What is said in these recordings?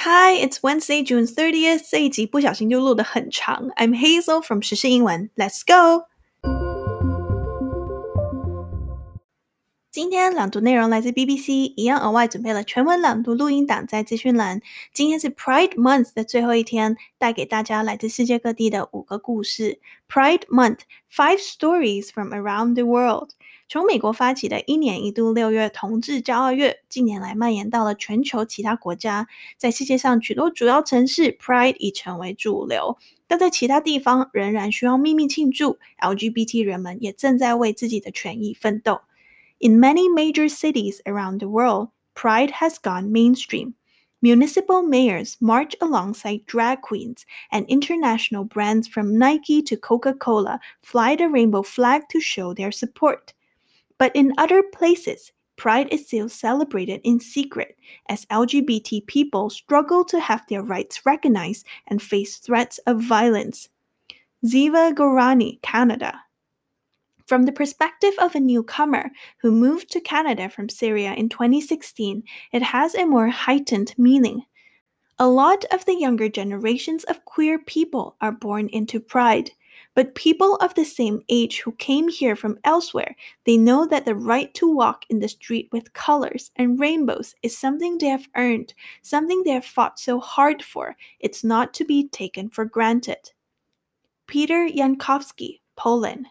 Hi, it's Wednesday, June 30th. 这一集不小心就录得很长。I'm Hazel from 时事英文。Let's go。 今天朗读内容来自 BBC，一样额外准备了全文朗读录音档在资讯栏。今天是 Pride Month 的最后一天，带给大家来自世界各地的五个故事。Pride Month, five stories from around the world。从美国发起的一年一度六月同志骄傲月，近年来蔓延到了全球其他国家。在世界上许多主要城市，Pride 已成为主流，但在其他地方仍然需要秘密庆祝。LGBT 人们也正在为自己的权益奋斗。In many major cities around the world, Pride has gone mainstream. Municipal mayors march alongside drag queens, and international brands from Nike to Coca Cola fly the rainbow flag to show their support. But in other places, Pride is still celebrated in secret as LGBT people struggle to have their rights recognized and face threats of violence. Ziva Gorani, Canada. From the perspective of a newcomer who moved to Canada from Syria in 2016, it has a more heightened meaning. A lot of the younger generations of queer people are born into pride, but people of the same age who came here from elsewhere, they know that the right to walk in the street with colors and rainbows is something they have earned, something they have fought so hard for. It's not to be taken for granted. Peter Jankowski, Poland.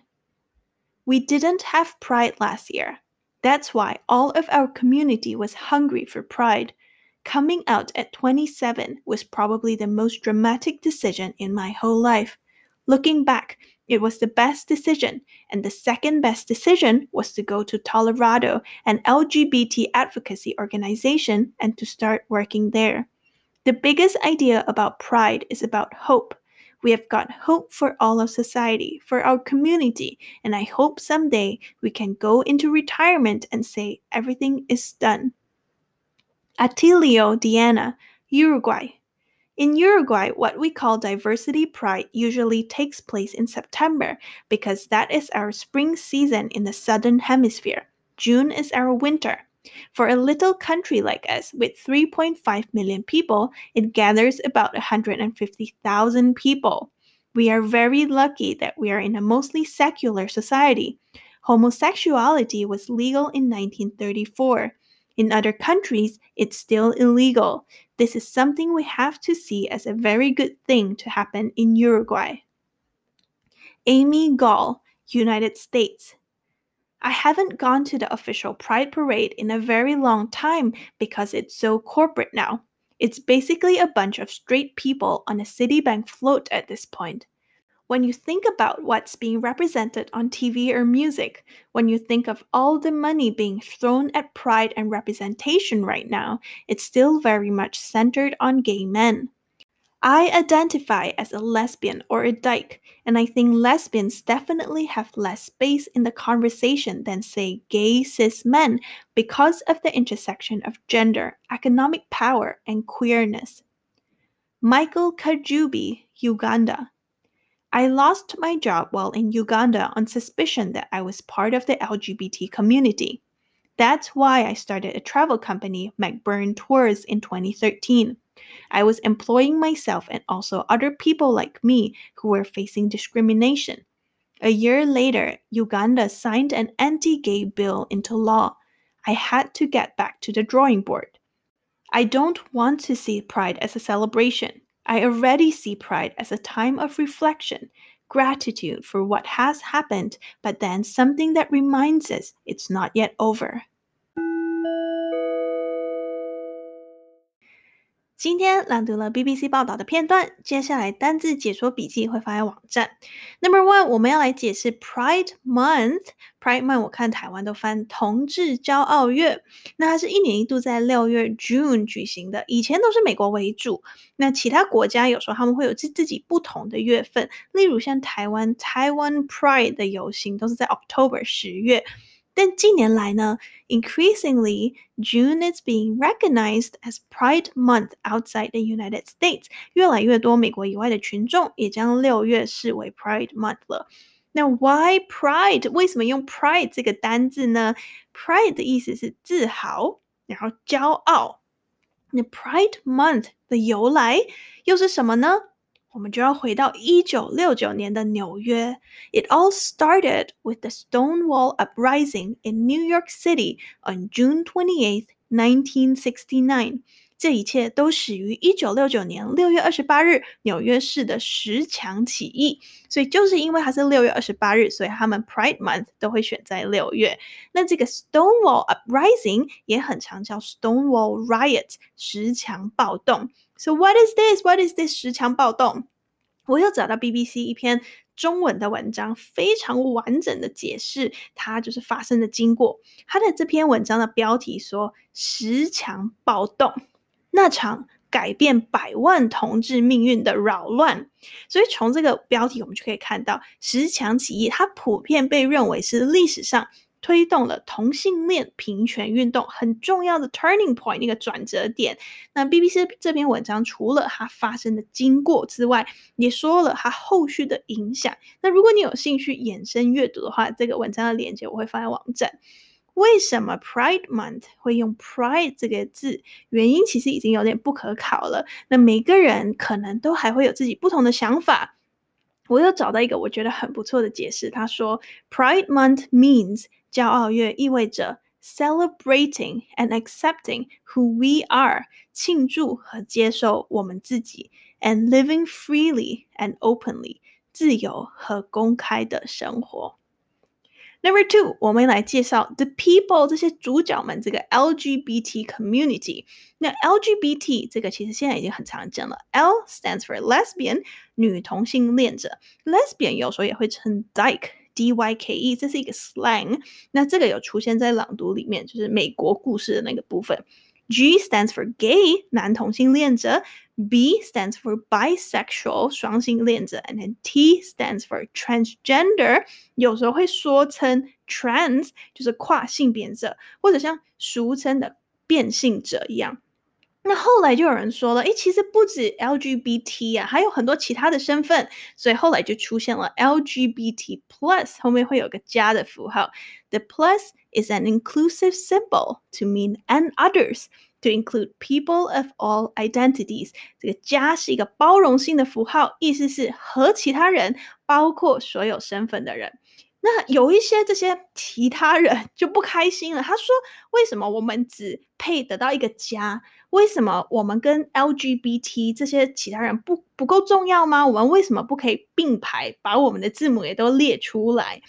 We didn't have pride last year. That's why all of our community was hungry for pride. Coming out at 27 was probably the most dramatic decision in my whole life. Looking back, it was the best decision, and the second best decision was to go to Colorado, an LGBT advocacy organization, and to start working there. The biggest idea about pride is about hope. We have got hope for all of society, for our community, and I hope someday we can go into retirement and say everything is done. Atilio Diana, Uruguay. In Uruguay, what we call Diversity Pride usually takes place in September because that is our spring season in the southern hemisphere. June is our winter. For a little country like us with 3.5 million people, it gathers about 150,000 people. We are very lucky that we are in a mostly secular society. Homosexuality was legal in 1934. In other countries, it's still illegal. This is something we have to see as a very good thing to happen in Uruguay. Amy Gall, United States. I haven't gone to the official Pride Parade in a very long time because it's so corporate now. It's basically a bunch of straight people on a Citibank float at this point. When you think about what's being represented on TV or music, when you think of all the money being thrown at pride and representation right now, it's still very much centered on gay men. I identify as a lesbian or a dyke, and I think lesbians definitely have less space in the conversation than, say, gay cis men because of the intersection of gender, economic power, and queerness. Michael Kajubi, Uganda. I lost my job while in Uganda on suspicion that I was part of the LGBT community. That's why I started a travel company, McBurn Tours, in 2013. I was employing myself and also other people like me who were facing discrimination. A year later, Uganda signed an anti gay bill into law. I had to get back to the drawing board. I don't want to see Pride as a celebration. I already see Pride as a time of reflection, gratitude for what has happened, but then something that reminds us it's not yet over. 今天朗读了 BBC 报道的片段，接下来单字解说笔记会发在网站。Number one，我们要来解释 Pride Month。Pride Month 我看台湾都翻同志骄傲月，那它是一年一度在六月 June 举行的，以前都是美国为主，那其他国家有时候他们会有自自己不同的月份，例如像台湾 Taiwan Pride 的游行都是在 October 十月。但近年来呢，increasingly June is being recognized as Pride Month outside the United States。越来越多美国以外的群众也将六月视为 Pride Month 了。那 Why Pride？为什么用 Pride 这个单字呢？Pride 的意思是自豪，然后骄傲。 那 Pride Month 的由来又是什么呢？ 我们就要回到一九六九年的纽约。It all started with the Stonewall Uprising in New York City on June 28, 1969. 这一切都始于一九六九年六月二十八日纽约市的十强起义。所以就是因为它是六月二十八日，所以他们 Pride Month 都会选在六月。那这个 Stonewall Uprising 也很常叫 Stonewall Riot 十强暴动。So what is this? What is this 十强暴动？我又找到 BBC 一篇中文的文章，非常完整的解释它就是发生的经过。它的这篇文章的标题说“十强暴动”。那场改变百万同志命运的扰乱，所以从这个标题我们就可以看到，十强起义它普遍被认为是历史上推动了同性恋平权运动很重要的 turning point 那个转折点。那 BBC 这篇文章除了它发生的经过之外，也说了它后续的影响。那如果你有兴趣延伸阅读的话，这个文章的链接我会放在网站。为什么 Pride Month 会用 Pride 这个字？原因其实已经有点不可考了。那每个人可能都还会有自己不同的想法。我又找到一个我觉得很不错的解释。他说，Pride Month means 骄傲月意味着 celebrating and accepting who we are，庆祝和接受我们自己，and living freely and openly，自由和公开的生活。Number two，我们来介绍 the people 这些主角们，这个 LGBT community。那 LGBT 这个其实现在已经很常见了。L stands for lesbian，女同性恋者。Lesbian 有时候也会称 dyke，d y k e，这是一个 slang。那这个有出现在朗读里面，就是美国故事的那个部分。G stands for gay，男同性恋者。B stands for bisexual 双性恋者，and then T stands for transgender，有时候会说成 trans 就是跨性别者，或者像俗称的变性者一样。那后来就有人说了，诶，其实不止 LGBT 啊，还有很多其他的身份，所以后来就出现了 LGBT plus，后面会有个加的符号。The plus is an inclusive symbol to mean and others。To include people of all identities，这个加是一个包容性的符号，意思是和其他人，包括所有身份的人。那有一些这些其他人就不开心了，他说：“为什么我们只配得到一个加？为什么我们跟 LGBT 这些其他人不不够重要吗？我们为什么不可以并排把我们的字母也都列出来？”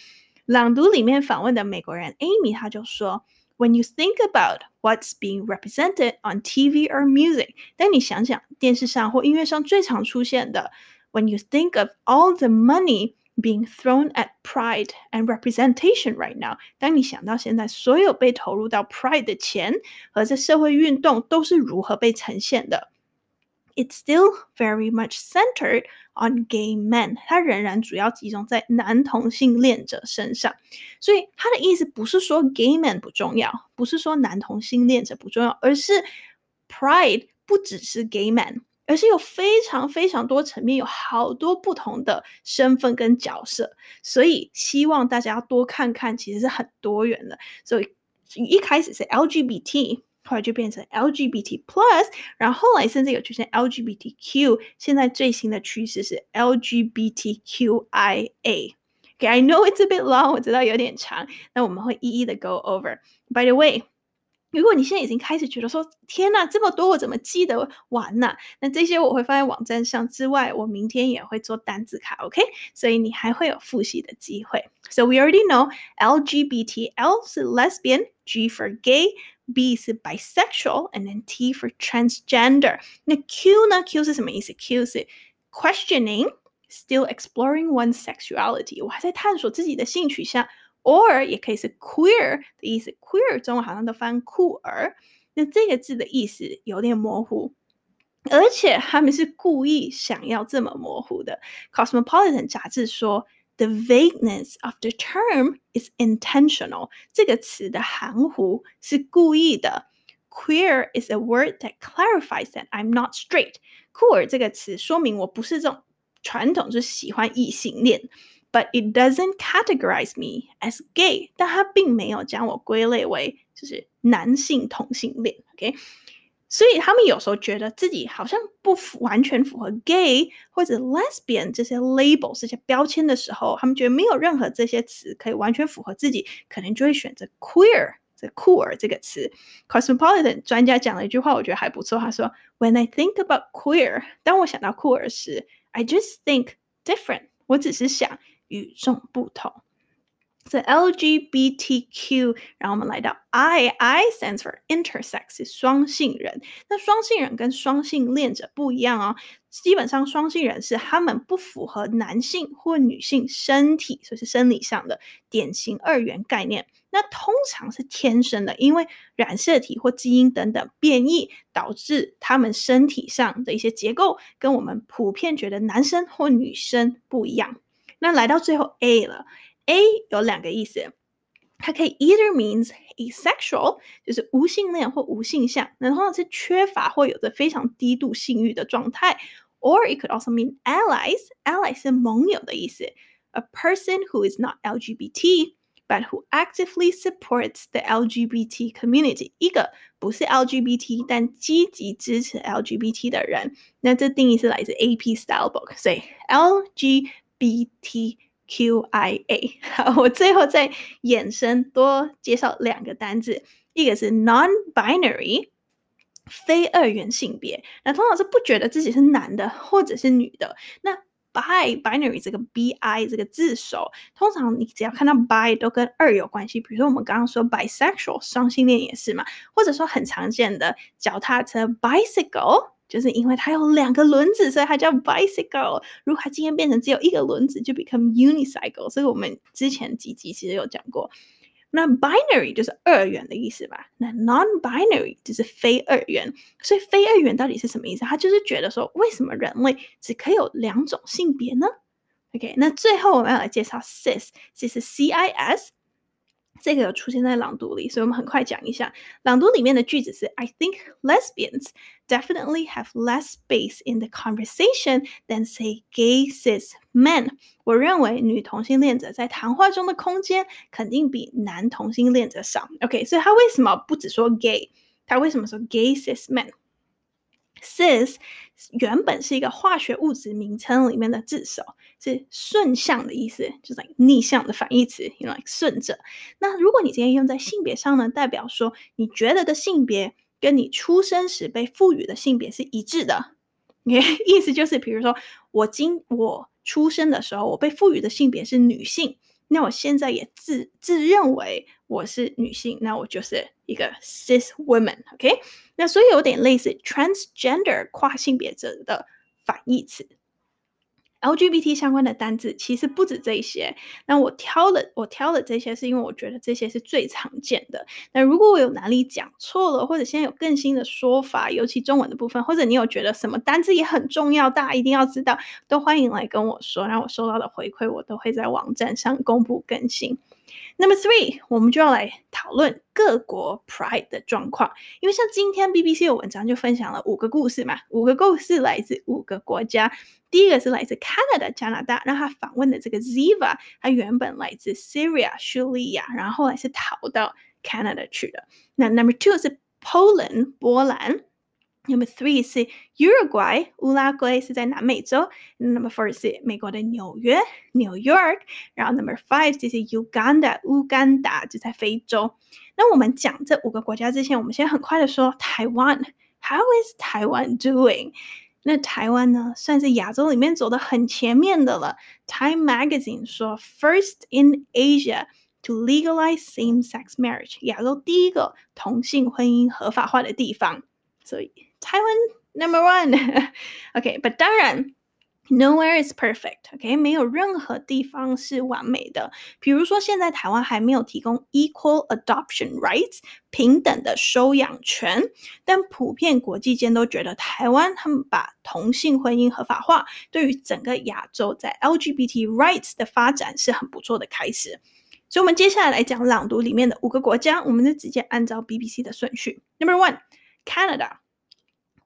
朗读里面访问的美国人 Amy 他就说。When you think about what's being represented on TV or music，当你想想电视上或音乐上最常出现的，When you think of all the money being thrown at pride and representation right now，当你想到现在所有被投入到 pride 的钱和这社会运动都是如何被呈现的。 ” it's still very much centered on gay men，它仍然主要集中在男同性恋者身上。所以他的意思不是说 gay men 不重要，不是说男同性恋者不重要，而是 pride 不只是 gay men，而是有非常非常多层面，有好多不同的身份跟角色。所以希望大家要多看看，其实是很多元的。所以一开始是 LGBT。 后来就变成 LGBT plus，然后后来甚至有出现 LGBTQ，现在最新的趋势是 LGBTQIA。Okay, I know it's a bit long，我知道有点长，那我们会一一的 go over。By the way，如果你现在已经开始觉得说天呐，这么多我怎么记得完呢？那这些我会放在网站上之外，我明天也会做单字卡，OK？所以你还会有复习的机会。So we already know LGBT，L 是 lesbian，G for gay。 B 是 bisexual，and then T for transgender。那 Q 呢？Q 是什么意思？Q 是 questioning。Still exploring one's sexuality，我还在探索自己的性取向，or 也可以是 queer 的意思，queer 中文好像都翻酷儿，那这个字的意思有点模糊，而且他们是故意想要这么模糊的。Cosmopolitan 杂志说。 The vagueness of the term is intentional. 这个词的含糊是故意的。Queer is a word that clarifies that I'm not straight. Queer 这个词说明我不是这种传统就喜欢异性恋，but it doesn't categorize me as gay. 但它并没有将我归类为就是男性同性恋。OK， 所以他们有时候觉得自己好像不符完全符合 gay 或者 lesbian 这些 label 这些标签的时候，他们觉得没有任何这些词可以完全符合自己，可能就会选择 queer 这酷儿这个词。Cosmopolitan 专家讲了一句话，我觉得还不错。他说：“When I think about queer，当我想到酷儿时，I just think different。我只是想与众不同。” So LGBTQ，然后我们来到 I，I stands for intersex，是双性人。那双性人跟双性恋者不一样哦。基本上双性人是他们不符合男性或女性身体，所以是生理上的典型二元概念。那通常是天生的，因为染色体或基因等等变异，导致他们身体上的一些结构跟我们普遍觉得男生或女生不一样。那来到最后 A 了。A 有两个意思，它可以 either means asexual，就是无性恋或无性向，那通常是缺乏或有着非常低度性欲的状态；or it could also mean allies，ally 是盟友的意思，a person who is not LGBT but who actively supports the LGBT community，一个不是 LGBT 但积极支持 LGBT 的人。那这定义是来自 AP Style Book，所以 LGBT。 QIA，好，我最后再衍生多介绍两个单字，一个是 non-binary，非二元性别，那通常是不觉得自己是男的或者是女的。那 bi-binary 这个 bi 这个字首，通常你只要看到 bi 都跟二有关系，比如说我们刚刚说 bisexual 双性恋也是嘛，或者说很常见的脚踏车 bicycle。就是因为它有两个轮子，所以它叫 bicycle。如果它今天变成只有一个轮子，就 become unicycle。所以我们之前几集其实有讲过。那 binary 就是二元的意思吧？那 non-binary 就是非二元。所以非二元到底是什么意思？他就是觉得说，为什么人类只可以有两种性别呢？OK，那最后我们要来介绍 cis，这是 C-I-S。这个有出现在朗读里，所以我们很快讲一下。朗读里面的句子是：I think lesbians definitely have less space in the conversation than say gay cis men。我认为女同性恋者在谈话中的空间肯定比男同性恋者少。OK，所以他为什么不只说 gay？他为什么说 gay cis men？cis 原本是一个化学物质名称里面的字首，是顺向的意思，就是逆向的反义词，you like 顺着。那如果你今天用在性别上呢，代表说你觉得的性别跟你出生时被赋予的性别是一致的。意思就是，比如说我今我出生的时候，我被赋予的性别是女性。那我现在也自自认为我是女性，那我就是一个 cis woman，OK？那所以有点类似 transgender 跨性别者的反义词。LGBT 相关的单字其实不止这些，那我挑了我挑了这些，是因为我觉得这些是最常见的。那如果我有哪里讲错了，或者现在有更新的说法，尤其中文的部分，或者你有觉得什么单字也很重要，大家一定要知道，都欢迎来跟我说，然后我收到的回馈，我都会在网站上公布更新。Number three，我们就要来讨论各国 Pride 的状况，因为像今天 BBC 的文章就分享了五个故事嘛，五个故事来自五个国家。第一个是来自 Canada 加拿大，那他访问的这个 Ziva，他原本来自 Syria 叙利亚，然后后来是逃到 Canada 去的。那 Number two 是 Poland 波兰。Number three 是 Uruguay，乌拉圭是在南美洲。Number four 是美国的纽约，New York。然后 Number five 就是 Uganda，乌干达就在非洲。那我们讲这五个国家之前，我们先很快的说台湾。How is Taiwan doing？那台湾呢，算是亚洲里面走的很前面的了。Time Magazine 说，First in Asia to legalize same-sex marriage，亚洲第一个同性婚姻合法化的地方。所以。 Taiwan number one. okay, but 当然 nowhere is perfect. OK，没有任何地方是完美的。比如说，现在台湾还没有提供 equal adoption rights 平等的收养权，但普遍国际间都觉得台湾他们把同性婚姻合法化，对于整个亚洲在 LGBT rights 的发展是很不错的开始。所以，我们接下来来讲朗读里面的五个国家，我们是直接按照 BBC 的顺序。Number one, Canada.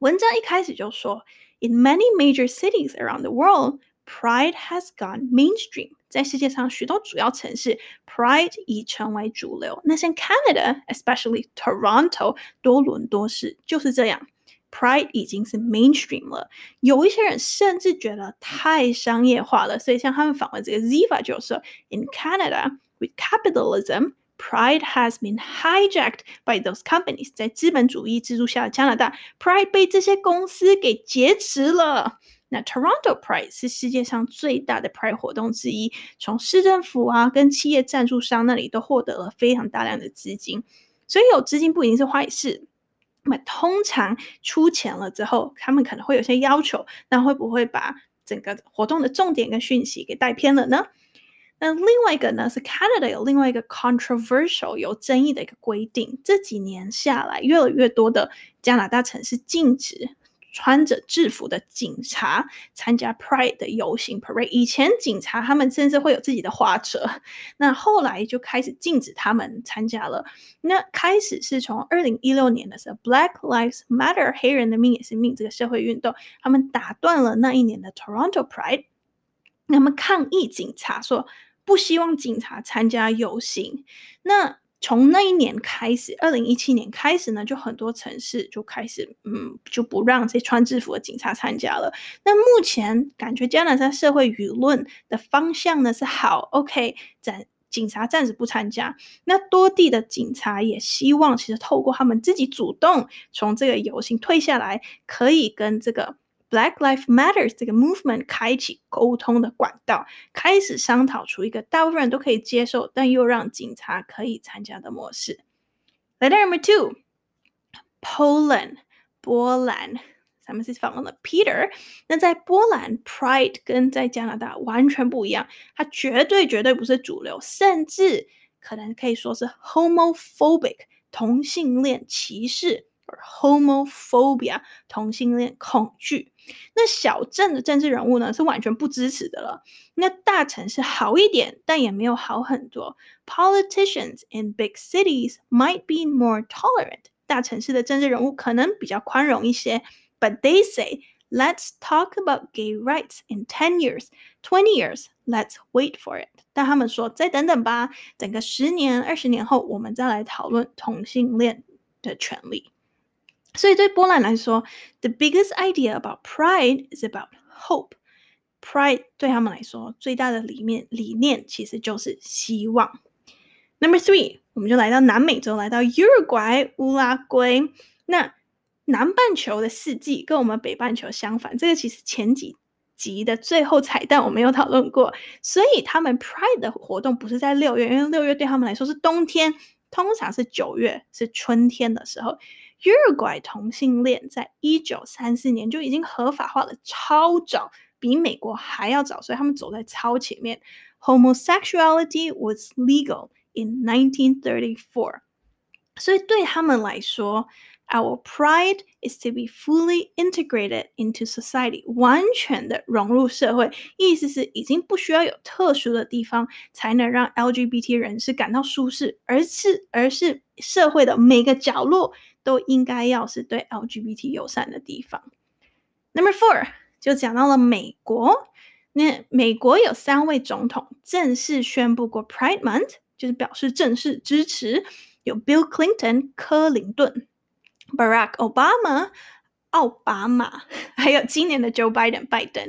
文章一开始就说，In many major cities around the world, Pride has gone mainstream。在世界上许多主要城市，Pride 已成为主流。那像 Canada，especially Toronto，多伦多市就是这样。 Pride 已经是 mainstream 了。有一些人甚至觉得太商业化了，所以像他们访问这个 Ziva 就说，In Canada with capitalism。 Pride has been hijacked by those companies。在资本主义制度下的加拿大，Pride 被这些公司给劫持了。那 Toronto Pride 是世界上最大的 Pride 活动之一，从市政府啊跟企业赞助商那里都获得了非常大量的资金。所以有资金不一定是坏事。那么通常出钱了之后，他们可能会有些要求，那会不会把整个活动的重点跟讯息给带偏了呢？那另外一个呢是 Canada 有另外一个 controversial 有争议的一个规定，这几年下来，越来越多的加拿大城市禁止穿着制服的警察参加 Pride 的游行 parade。以前警察他们甚至会有自己的花车，那后来就开始禁止他们参加了。那开始是从二零一六年的时候，Black Lives Matter 黑人的命也是命这个社会运动，他们打断了那一年的 Toronto Pride。那么抗议警察说不希望警察参加游行。那从那一年开始，二零一七年开始呢，就很多城市就开始嗯就不让这穿制服的警察参加了。那目前感觉加拿大社会舆论的方向呢是好，OK，暂警察暂时不参加。那多地的警察也希望，其实透过他们自己主动从这个游行退下来，可以跟这个。Black Lives Matter 这个 movement 开启沟通的管道，开始商讨出一个大部分人都可以接受，但又让警察可以参加的模式。来到 number two，Poland 波兰，咱们是访问了 Peter。那在波兰，Pride 跟在加拿大完全不一样，它绝对绝对不是主流，甚至可能可以说是 homophobic 同性恋歧视。homophobia 同性恋恐惧，那小镇的政治人物呢是完全不支持的了。那大城市好一点，但也没有好很多。Politicians in big cities might be more tolerant，大城市的政治人物可能比较宽容一些。But they say let's talk about gay rights in ten years, twenty years. Let's wait for it。但他们说再等等吧，等个十年、二十年后，我们再来讨论同性恋的权利。 所以对波兰来说，the biggest idea about pride is about hope。Pride 对他们来说最大的理念理念其实就是希望。Number three，我们就来到南美洲，来到 Uruguay 乌拉圭。那南半球的四季跟我们北半球相反，这个其实前几集的最后彩蛋我们有讨论过。所以他们 Pride 的活动不是在六月，因为六月对他们来说是冬天，通常是九月是春天的时候。Uruguay 同性恋在一九三四年就已经合法化了，超早，比美国还要早，所以他们走在超前面。Homosexuality was legal in 1934，所以对他们来说，Our pride is to be fully integrated into society，完全的融入社会，意思是已经不需要有特殊的地方才能让 LGBT 人士感到舒适，而是而是社会的每个角落。 都应该要是对 LGBT 友善的地方。Number four 就讲到了美国，那美国有三位总统正式宣布过 Pride Month，就是表示正式支持。有 Bill Clinton 科林顿、Barack Obama 奥巴马，还有今年的 Joe Biden 拜登。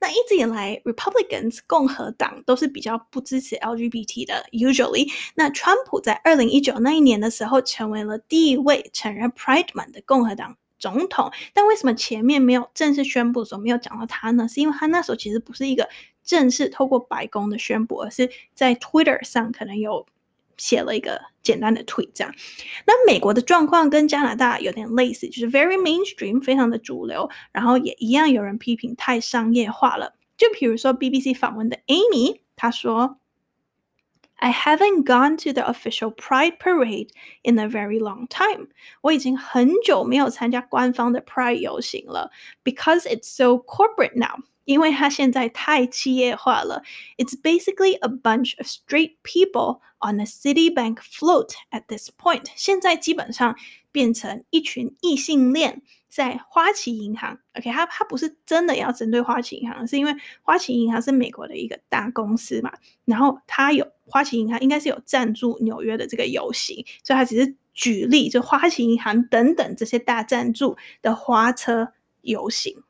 那一直以来，Republicans 共和党都是比较不支持 LGBT 的。Usually，那川普在二零一九那一年的时候，成为了第一位承认 Pride Month 的共和党总统。但为什么前面没有正式宣布的时候没有讲到他呢？是因为他那时候其实不是一个正式透过白宫的宣布，而是在 Twitter 上可能有。写了一个简单的 tweet，这样。那美国的状况跟加拿大有点类似，就是 very mainstream，非常的主流，然后也一样有人批评太商业化了。就比如说 BBC 访问的 Amy，她说：“I haven't gone to the official Pride parade in a very long time。我已经很久没有参加官方的 Pride 游行了，because it's so corporate now。” 因为它现在太企业化了。It's basically a bunch of straight people on a Citibank float at this point。现在基本上变成一群异性恋在花旗银行。OK，它它不是真的要针对花旗银行，是因为花旗银行是美国的一个大公司嘛，然后它有花旗银行应该是有赞助纽约的这个游行，所以它只是。举例，就花旗银行等等这些大赞助的花车游行。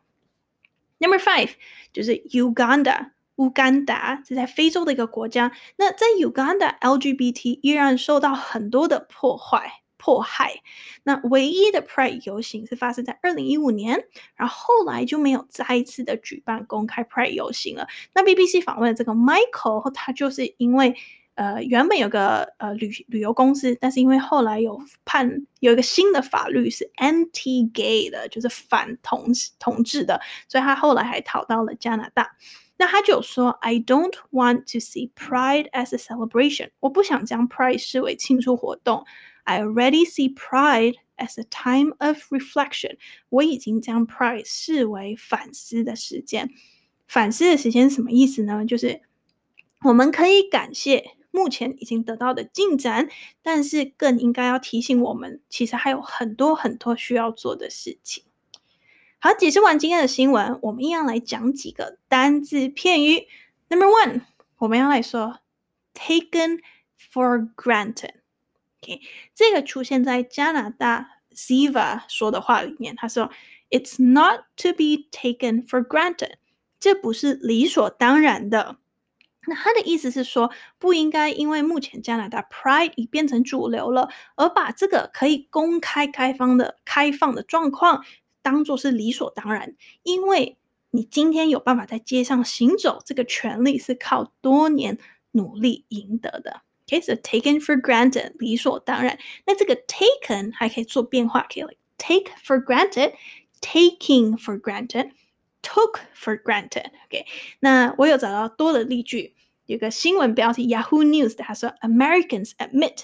Number five 就是 Uganda，乌干达，是在非洲的一个国家。那在 Uganda，LGBT 依然受到很多的破坏。迫害。那唯一的 Pride 游行是发生在二零一五年，然后后来就没有再一次的举办公开 Pride 游行了。那 BBC 访问这个 Michael，他就是因为呃原本有个呃旅旅游公司，但是因为后来有判有一个新的法律是 anti-gay 的，就是反同同志的，所以他后来还逃到了加拿大。那他就说：“I don't want to see Pride as a celebration。我不想将 Pride 视为庆祝活动。” I already see pride as a time of reflection。我已经将 pride 视为反思的时间。反思的时间是什么意思呢？就是我们可以感谢目前已经得到的进展，但是更应该要提醒我们，其实还有很多很多需要做的事情。好，解释完今天的新闻，我们一样来讲几个单字片语。Number one，我们要来说 taken for granted。OK，这个出现在加拿大 Ziva 说的话里面。他说：“It's not to be taken for granted，这不是理所当然的。”那他的意思是说，不应该因为目前加拿大 Pride 已变成主流了，而把这个可以公开开放的开放的状况当做是理所当然。因为你今天有办法在街上行走，这个权利是靠多年努力赢得的。Okay, so taken for granted，理所当然。那这个 taken 还可以做变化，可以 like take for granted，taking for granted，took for granted。OK，那我有找到多的例句，有个新闻标题 Yahoo News 的，他说 Americans admit，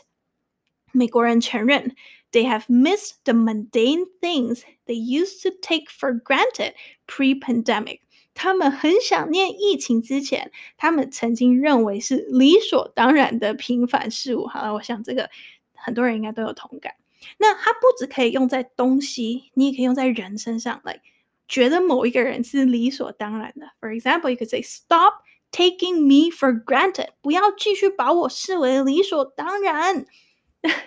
美国人承认 they have missed the mundane things they used to take for granted pre-pandemic。他们很想念疫情之前，他们曾经认为是理所当然的平凡事物。好了，我想这个很多人应该都有同感。那它不只可以用在东西，你也可以用在人身上，来觉得某一个人是理所当然的。For example, you could say, "Stop taking me for granted." 不要继续把我视为理所当然。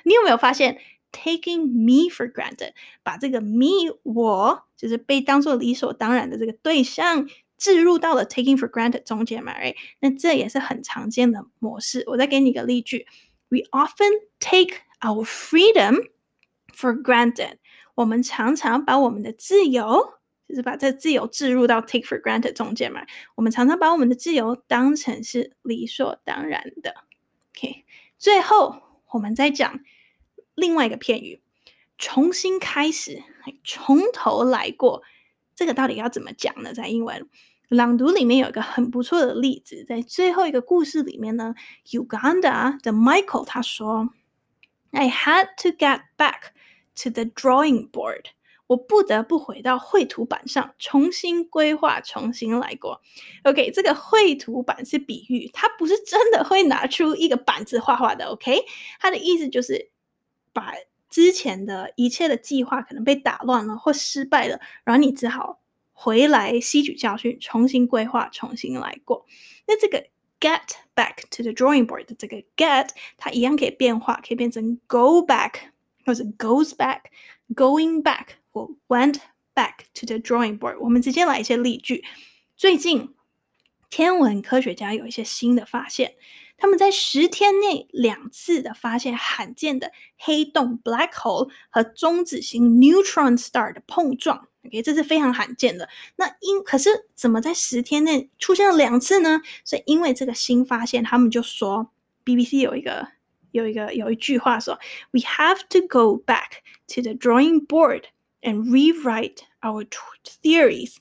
你有没有发现？Taking me for granted，把这个 me 我就是被当做理所当然的这个对象置入到了 taking for granted 中间嘛，right？那这也是很常见的模式。我再给你一个例句：We often take our freedom for granted。我们常常把我们的自由，就是把这自由置入到 take for granted 中间嘛。我们常常把我们的自由当成是理所当然的。OK，最后我们再讲。另外一个片语，重新开始，从头来过，这个到底要怎么讲呢？在英文朗读里面有一个很不错的例子，在最后一个故事里面呢，Uganda 的 Michael 他说：“I had to get back to the drawing board，我不得不回到绘图板上，重新规划，重新来过。”OK，这个绘图板是比喻，它不是真的会拿出一个板子画画的。OK，它的意思就是。把之前的一切的计划可能被打乱了或失败了，然后你只好回来吸取教训，重新规划，重新来过。那这个 get back to the drawing board 的这个 get，它一样可以变化，可以变成 go back，或者 goes back，going back 或 went back to the drawing board。我们直接来一些例句。最近天文科学家有一些新的发现。他们在十天内两次的发现罕见的黑洞 （black hole） 和中子星 （neutron star） 的碰撞。OK，这是非常罕见的。那因可是怎么在十天内出现了两次呢？所以因为这个新发现，他们就说 BBC 有一个有一个有一句话说：“We have to go back to the drawing board and rewrite our theories。”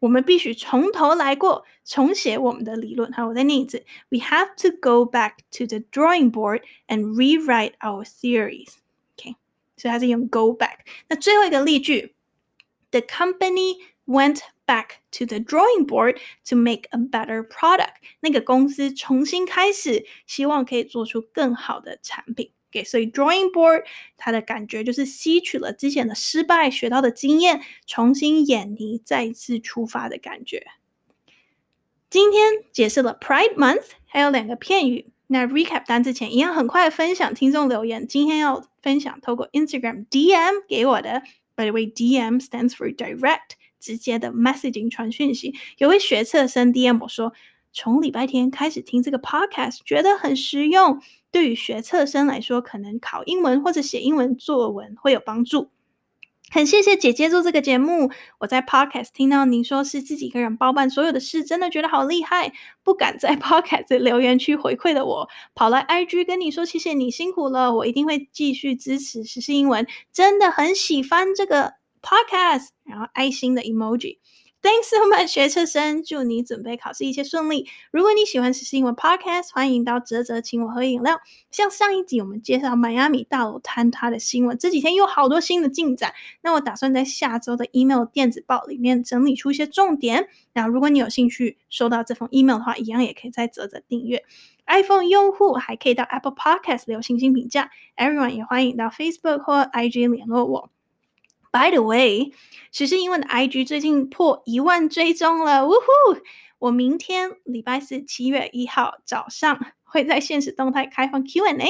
我们必须从头来过，重写我们的理论。好，我再念一次：We have to go back to the drawing board and rewrite our theories。OK，所以它是用 go back。那最后一个例句：The company went back to the drawing board to make a better product。那个公司重新开始，希望可以做出更好的产品。所以 drawing board 它的感觉就是吸取了之前的失败学到的经验，重新演绎，再次出发的感觉。今天解释了 Pride Month，还有两个片语 那 recap 单之前，一样很快分享听众留言。今天要分享透过 Instagram DM 给我的，by the way，DM stands for direct， 直接的 messaging 传讯息。有位学测生 DM 我说，从礼拜天开始听这个 podcast，觉得很实用，对于学测生来说，可能考英文或者写英文作文会有帮助。很谢谢姐姐做这个节目。我在 Podcast 听到您说是自己一个人包办所有的事，真的觉得好厉害。不敢在 Podcast 留言区回馈的我，跑来 IG 跟你说谢谢你辛苦了。我一定会继续支持实时英文，真的很喜欢这个 Podcast。然后爱心的 emoji。Thanks so much，学车生，祝你准备考试一切顺利。如果你喜欢实新闻 Podcast，欢迎到泽泽请我喝饮料。像上一集我们介绍迈阿密大楼坍塌的新闻，这几天有好多新的进展。那我打算在下周的 email 电子报里面整理出一些重点。那如果你有兴趣收到这封 email 的话，一样也可以在泽泽订阅。iPhone 用户还可以到 Apple Podcast 留星星评价。Everyone 也欢迎到 Facebook 或 IG 联络我。By the way，实时英文的 IG 最近破一万追踪了，呜呼！我明天礼拜四七月一号早上会在现实动态开放 Q&A，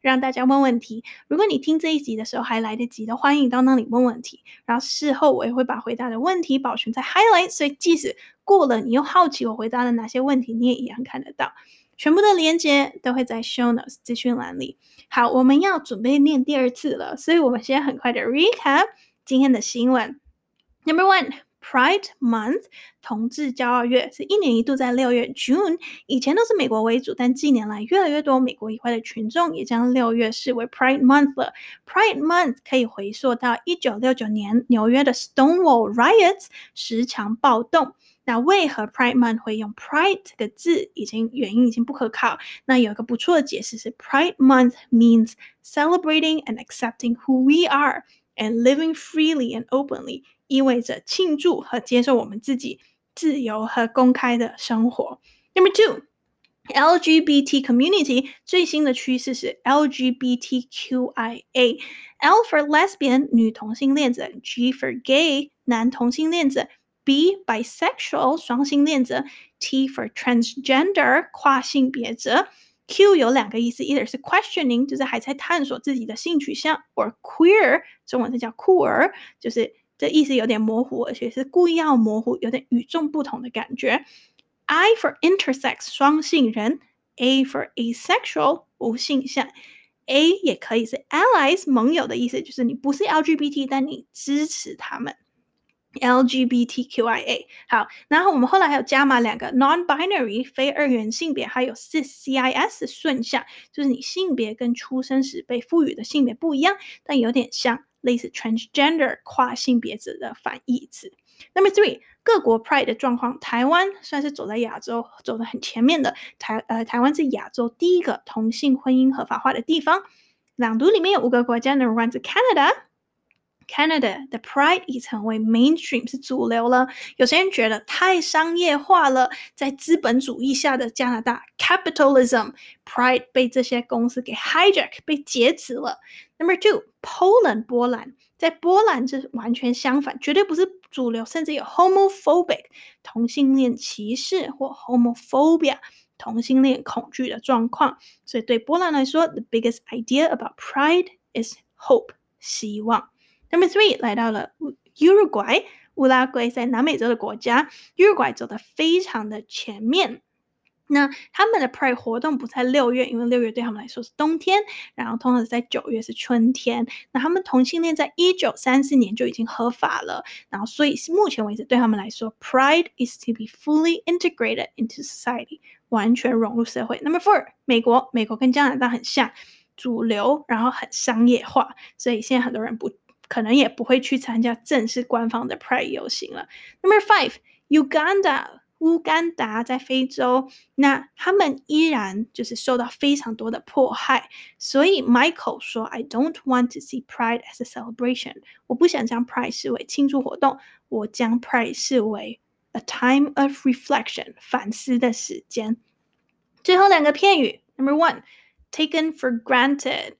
让大家问问题。如果你听这一集的时候还来得及的，欢迎到那里问问题。然后事后我也会把回答的问题保存在 Highlight，所以即使过了，你又好奇我回答了哪些问题，你也一样看得到。全部的连接都会在 Show Notes 资讯栏里。好，我们要准备念第二次了，所以我们先很快的 Recap。今天的新闻，Number One，Pride Month，同志骄傲月是一年一度在六月 June，以前都是美国为主，但近年来越来越多美国以外的群众也将六月视为 Pride Month 了。Pride Month 可以回溯到一九六九年纽约的 Stonewall Riots 十强暴动。那为何 Pride Month 会用 Pride 这个字，已经原因已经不可靠。那有一个不错的解释是，Pride Month means celebrating and accepting who we are。And living freely and openly 意味着庆祝和接受我们自己自由和公开的生活。Number two, LGBT community 最新的趋势是 LGBTQIA。L for lesbian 女同性恋者，G for gay 男同性恋者，B bisexual 双性恋者，T for transgender 跨性别者。 Q 有两个意思，一个是 questioning，就是还在探索自己的性取向；or queer，中文是叫酷儿，就是这意思有点模糊，而且是故意要模糊，有点与众不同的感觉。I for intersex，双性人；A for asexual，无性向。A 也可以是 allies，盟友的意思，就是你不是 LGBT，但你支持他们。LGBTQIA 好，然后我们后来还有加码两个 non-binary 非二元性别，还有 cis 顺向，就是你性别跟出生时被赋予的性别不一样，但有点像类似 transgender 跨性别者的反义词。Number three，各国 Pride 的状况，台湾算是走在亚洲走得很前面的，台呃台湾是亚洲第一个同性婚姻合法化的地方。朗读里面有五个国家，Number one 是 Canada。Canada 的 Pride 已成为 mainstream 是主流了。有些人觉得太商业化了，在资本主义下的加拿大 capitalism Pride 被这些公司给 hijack 被劫持了。Number two Poland 波兰，在波兰这完全相反，绝对不是主流，甚至有 homophobic 同性恋歧视或 homophobia 同性恋恐惧的状况。所以对波兰来说，the biggest idea about Pride is hope 希望。 Number three 来到了 Uruguay，乌拉圭在南美洲的国家，Uruguay 走的非常的前面。那他们的 Pride 活动不在六月，因为六月对他们来说是冬天，然后通常是在九月是春天。那他们同性恋在一九三四年就已经合法了，然后所以目前为止对他们来说，Pride is to be fully integrated into society，完全融入社会。Number four，美国，美国跟加拿大很像，主流，然后很商业化，所以现在很多人不。可能也不会去参加正式官方的 Pride 游行了。Number five，Uganda，乌干达在非洲，那他们依然就是受到非常多的迫害。所以 Michael 说：“I don't want to see Pride as a celebration。我不想将 Pride 视为庆祝活动，我将 Pride 视为 a time of reflection，反思的时间。”最后两个片语，Number one，taken for granted，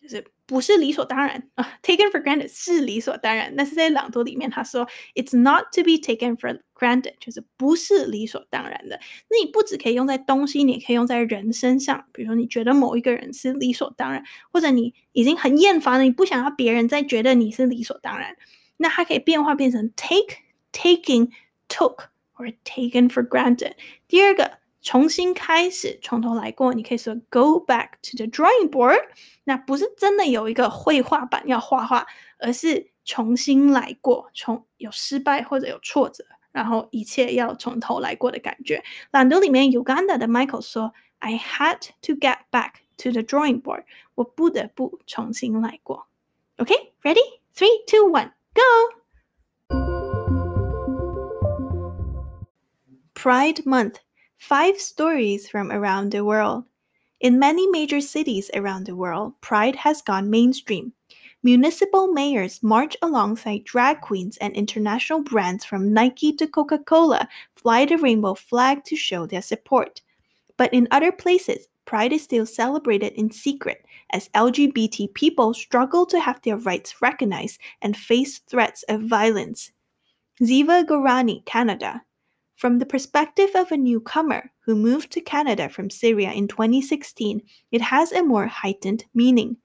就是 不是理所当然啊，taken for granted 是理所当然。但是在朗读里面，他说 "It's not to be taken for granted"，就是不是理所当然的。那你不只可以用在东西，你也可以用在人身上。比如说，你觉得某一个人是理所当然，或者你已经很厌烦了，你不想要别人再觉得你是理所当然，那它可以变化变成 take、taking、took 或者 taken for granted。第二个。重新开始，从头来过。你可以说 "Go back to the drawing board"，那不是真的有一个绘画板要画画，而是重新来过，从有失败或者有挫折，然后一切要从头来过的感觉。朗读里面 Uganda 的 Michael 说："I had to get back to the drawing board，我不得不重新来过。"OK，ready? Three, two, one, go! Pride Month Five stories from around the world. In many major cities around the world, Pride has gone mainstream. Municipal mayors march alongside drag queens and international brands from Nike to Coca Cola fly the rainbow flag to show their support. But in other places, Pride is still celebrated in secret as LGBT people struggle to have their rights recognized and face threats of violence. Ziva Gorani, Canada, from the perspective of a newcomer who moved to Canada from Syria in 2016, it has a more heightened meaning.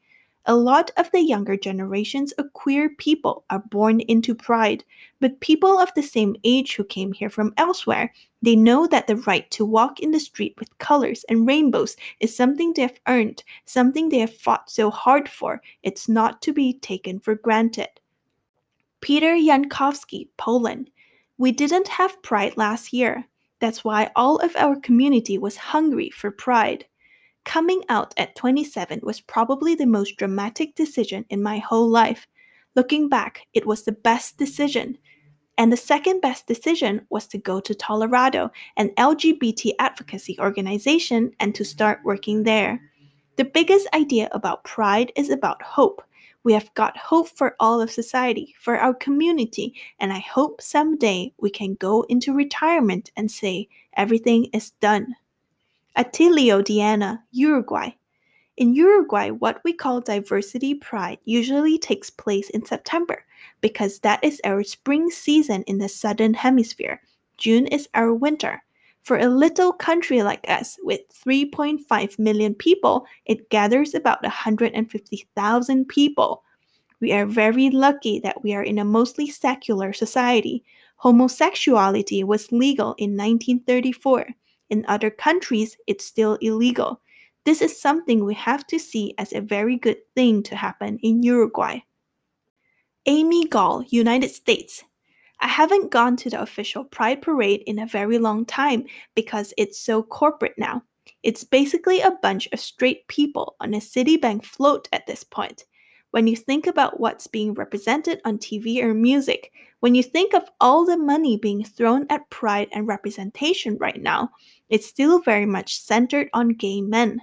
A lot of the younger generations of queer people are born into pride, but people of the same age who came here from elsewhere, they know that the right to walk in the street with colors and rainbows is something they've earned, something they have fought so hard for. It's not to be taken for granted. Peter Jankowski, Poland. We didn't have Pride last year. That's why all of our community was hungry for Pride. Coming out at 27 was probably the most dramatic decision in my whole life. Looking back, it was the best decision. And the second best decision was to go to Colorado, an LGBT advocacy organization, and to start working there. The biggest idea about Pride is about hope. We have got hope for all of society, for our community, and I hope someday we can go into retirement and say everything is done. Atilio Diana, Uruguay. In Uruguay, what we call diversity pride usually takes place in September because that is our spring season in the southern hemisphere. June is our winter. For a little country like us with 3.5 million people, it gathers about 150,000 people. We are very lucky that we are in a mostly secular society. Homosexuality was legal in 1934. In other countries, it's still illegal. This is something we have to see as a very good thing to happen in Uruguay. Amy Gall, United States. I haven't gone to the official Pride Parade in a very long time because it's so corporate now. It's basically a bunch of straight people on a Citibank float at this point. When you think about what's being represented on TV or music, when you think of all the money being thrown at pride and representation right now, it's still very much centered on gay men.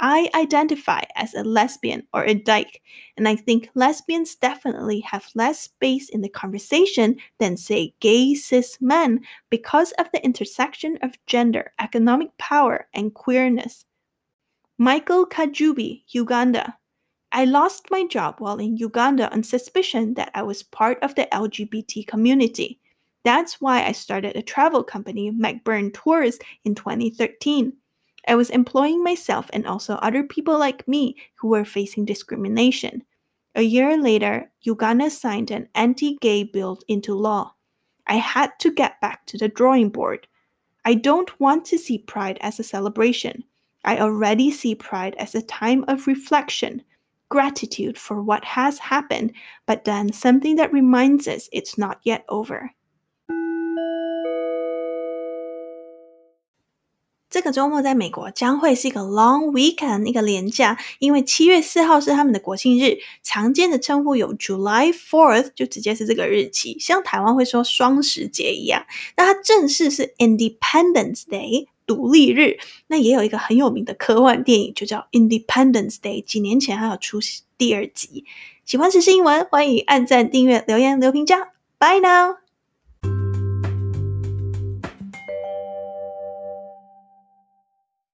I identify as a lesbian or a dyke, and I think lesbians definitely have less space in the conversation than, say, gay cis men because of the intersection of gender, economic power, and queerness. Michael Kajubi, Uganda. I lost my job while in Uganda on suspicion that I was part of the LGBT community. That's why I started a travel company, McBurn Tours, in 2013. I was employing myself and also other people like me who were facing discrimination. A year later, Uganda signed an anti gay bill into law. I had to get back to the drawing board. I don't want to see Pride as a celebration. I already see Pride as a time of reflection, gratitude for what has happened, but then something that reminds us it's not yet over. 这个周末在美国将会是一个 long weekend，一个连假，因为七月四号是他们的国庆日，常见的称呼有 July Fourth，就直接是这个日期，像台湾会说双十节一样。那它正式是 Independence Day，独立日。那也有一个很有名的科幻电影，就叫 Independence Day，几年前还有出第二集。喜欢时事英文，欢迎按赞、订阅、留言、留评价。Bye now。